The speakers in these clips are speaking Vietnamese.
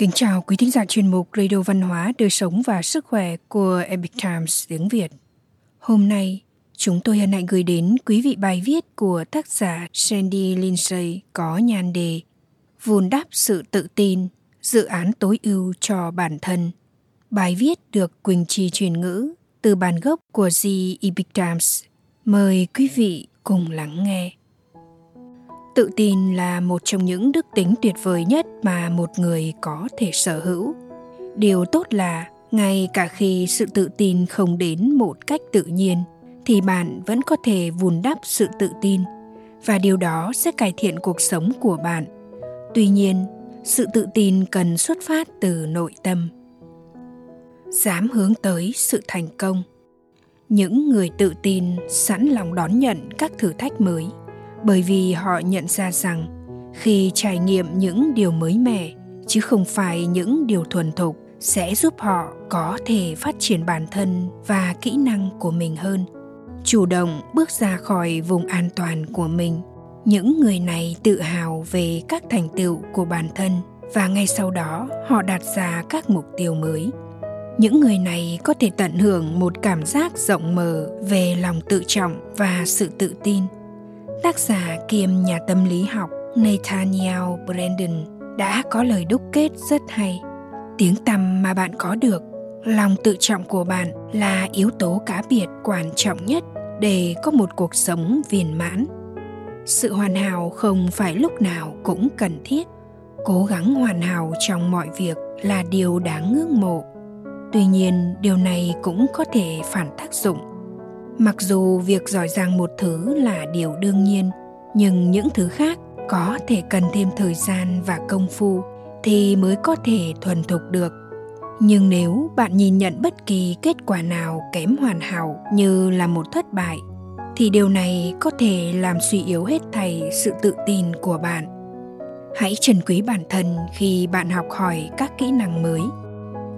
Kính chào quý thính giả chuyên mục Radio Văn hóa, Đời sống và Sức khỏe của Epic Times tiếng Việt. Hôm nay, chúng tôi hân hạnh gửi đến quý vị bài viết của tác giả Sandy Lindsay có nhan đề Vùn đắp sự tự tin, dự án tối ưu cho bản thân. Bài viết được Quỳnh Chi truyền ngữ từ bản gốc của The Epic Times. Mời quý vị cùng lắng nghe. Tự tin là một trong những đức tính tuyệt vời nhất mà một người có thể sở hữu. Điều tốt là ngay cả khi sự tự tin không đến một cách tự nhiên thì bạn vẫn có thể vun đắp sự tự tin và điều đó sẽ cải thiện cuộc sống của bạn. Tuy nhiên, sự tự tin cần xuất phát từ nội tâm. Dám hướng tới sự thành công. Những người tự tin sẵn lòng đón nhận các thử thách mới bởi vì họ nhận ra rằng khi trải nghiệm những điều mới mẻ, chứ không phải những điều thuần thục, sẽ giúp họ có thể phát triển bản thân và kỹ năng của mình hơn. Chủ động bước ra khỏi vùng an toàn của mình, những người này tự hào về các thành tựu của bản thân và ngay sau đó họ đặt ra các mục tiêu mới. Những người này có thể tận hưởng một cảm giác rộng mở về lòng tự trọng và sự tự tin tác giả kiêm nhà tâm lý học Nathaniel Brandon đã có lời đúc kết rất hay. Tiếng tăm mà bạn có được, lòng tự trọng của bạn là yếu tố cá biệt quan trọng nhất để có một cuộc sống viên mãn. Sự hoàn hảo không phải lúc nào cũng cần thiết. Cố gắng hoàn hảo trong mọi việc là điều đáng ngưỡng mộ. Tuy nhiên, điều này cũng có thể phản tác dụng mặc dù việc giỏi giang một thứ là điều đương nhiên, nhưng những thứ khác có thể cần thêm thời gian và công phu thì mới có thể thuần thục được. Nhưng nếu bạn nhìn nhận bất kỳ kết quả nào kém hoàn hảo như là một thất bại, thì điều này có thể làm suy yếu hết thảy sự tự tin của bạn. Hãy trân quý bản thân khi bạn học hỏi các kỹ năng mới,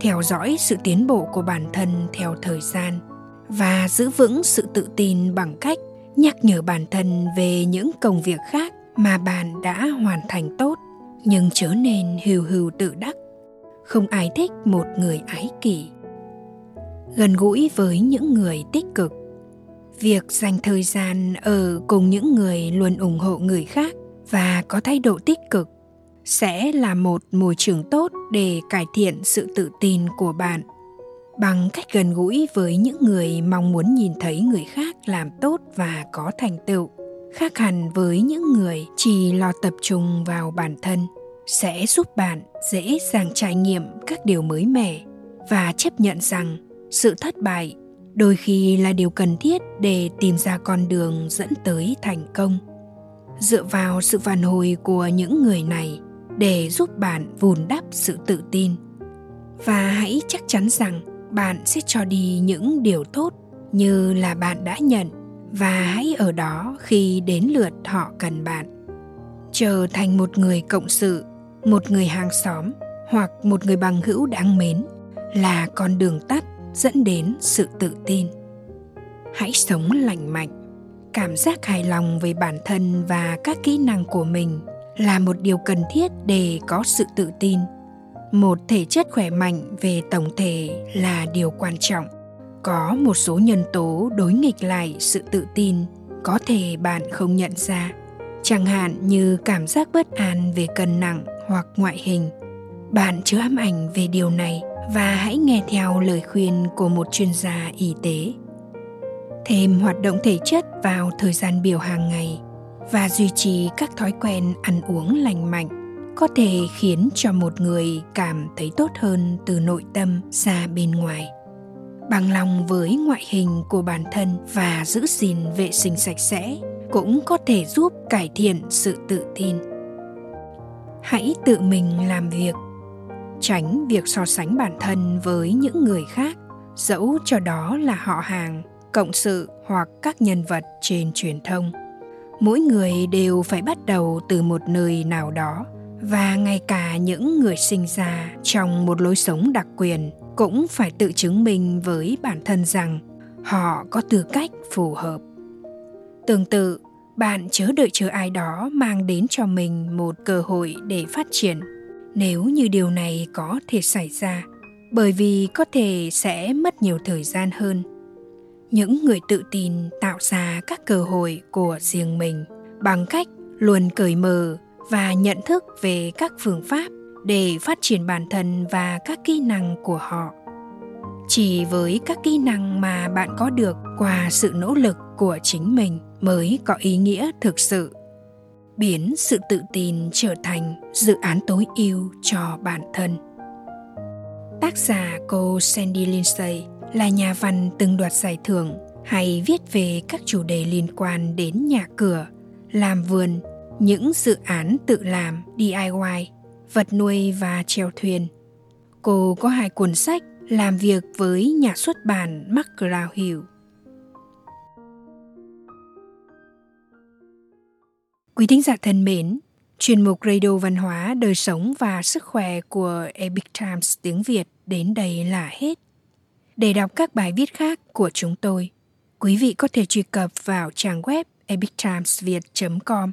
theo dõi sự tiến bộ của bản thân theo thời gian và giữ vững sự tự tin bằng cách nhắc nhở bản thân về những công việc khác mà bạn đã hoàn thành tốt, nhưng trở nên hừu hừu tự đắc. Không ai thích một người ái kỷ. Gần gũi với những người tích cực. Việc dành thời gian ở cùng những người luôn ủng hộ người khác và có thái độ tích cực sẽ là một môi trường tốt để cải thiện sự tự tin của bạn bằng cách gần gũi với những người mong muốn nhìn thấy người khác làm tốt và có thành tựu, khác hẳn với những người chỉ lo tập trung vào bản thân, sẽ giúp bạn dễ dàng trải nghiệm các điều mới mẻ và chấp nhận rằng sự thất bại đôi khi là điều cần thiết để tìm ra con đường dẫn tới thành công. Dựa vào sự phản hồi của những người này để giúp bạn vùn đắp sự tự tin. Và hãy chắc chắn rằng bạn sẽ cho đi những điều tốt như là bạn đã nhận và hãy ở đó khi đến lượt họ cần bạn. Trở thành một người cộng sự, một người hàng xóm hoặc một người bằng hữu đáng mến là con đường tắt dẫn đến sự tự tin. Hãy sống lành mạnh. Cảm giác hài lòng về bản thân và các kỹ năng của mình là một điều cần thiết để có sự tự tin một thể chất khỏe mạnh về tổng thể là điều quan trọng. Có một số nhân tố đối nghịch lại sự tự tin, có thể bạn không nhận ra. Chẳng hạn như cảm giác bất an về cân nặng hoặc ngoại hình. Bạn chứa ám ảnh về điều này và hãy nghe theo lời khuyên của một chuyên gia y tế. Thêm hoạt động thể chất vào thời gian biểu hàng ngày và duy trì các thói quen ăn uống lành mạnh có thể khiến cho một người cảm thấy tốt hơn từ nội tâm ra bên ngoài. Bằng lòng với ngoại hình của bản thân và giữ gìn vệ sinh sạch sẽ cũng có thể giúp cải thiện sự tự tin. Hãy tự mình làm việc. Tránh việc so sánh bản thân với những người khác, dẫu cho đó là họ hàng, cộng sự hoặc các nhân vật trên truyền thông. Mỗi người đều phải bắt đầu từ một nơi nào đó và ngay cả những người sinh ra trong một lối sống đặc quyền cũng phải tự chứng minh với bản thân rằng họ có tư cách phù hợp. Tương tự, bạn chớ đợi chờ ai đó mang đến cho mình một cơ hội để phát triển. Nếu như điều này có thể xảy ra, bởi vì có thể sẽ mất nhiều thời gian hơn. Những người tự tin tạo ra các cơ hội của riêng mình bằng cách luôn cởi mở và nhận thức về các phương pháp để phát triển bản thân và các kỹ năng của họ. Chỉ với các kỹ năng mà bạn có được qua sự nỗ lực của chính mình mới có ý nghĩa thực sự, biến sự tự tin trở thành dự án tối ưu cho bản thân. Tác giả cô sandy lindsay là nhà văn từng đoạt giải thưởng hay viết về các chủ đề liên quan đến nhà cửa, làm vườn những dự án tự làm diy vật nuôi và chèo thuyền cô có hai cuốn sách làm việc với nhà xuất bản McGraw Hill. Quý thính giả thân mến, chuyên mục Radio Văn hóa, Đời sống và Sức khỏe của Epic Times tiếng Việt đến đây là hết. Để đọc các bài viết khác của chúng tôi, quý vị có thể truy cập vào trang web epictimesviet.com.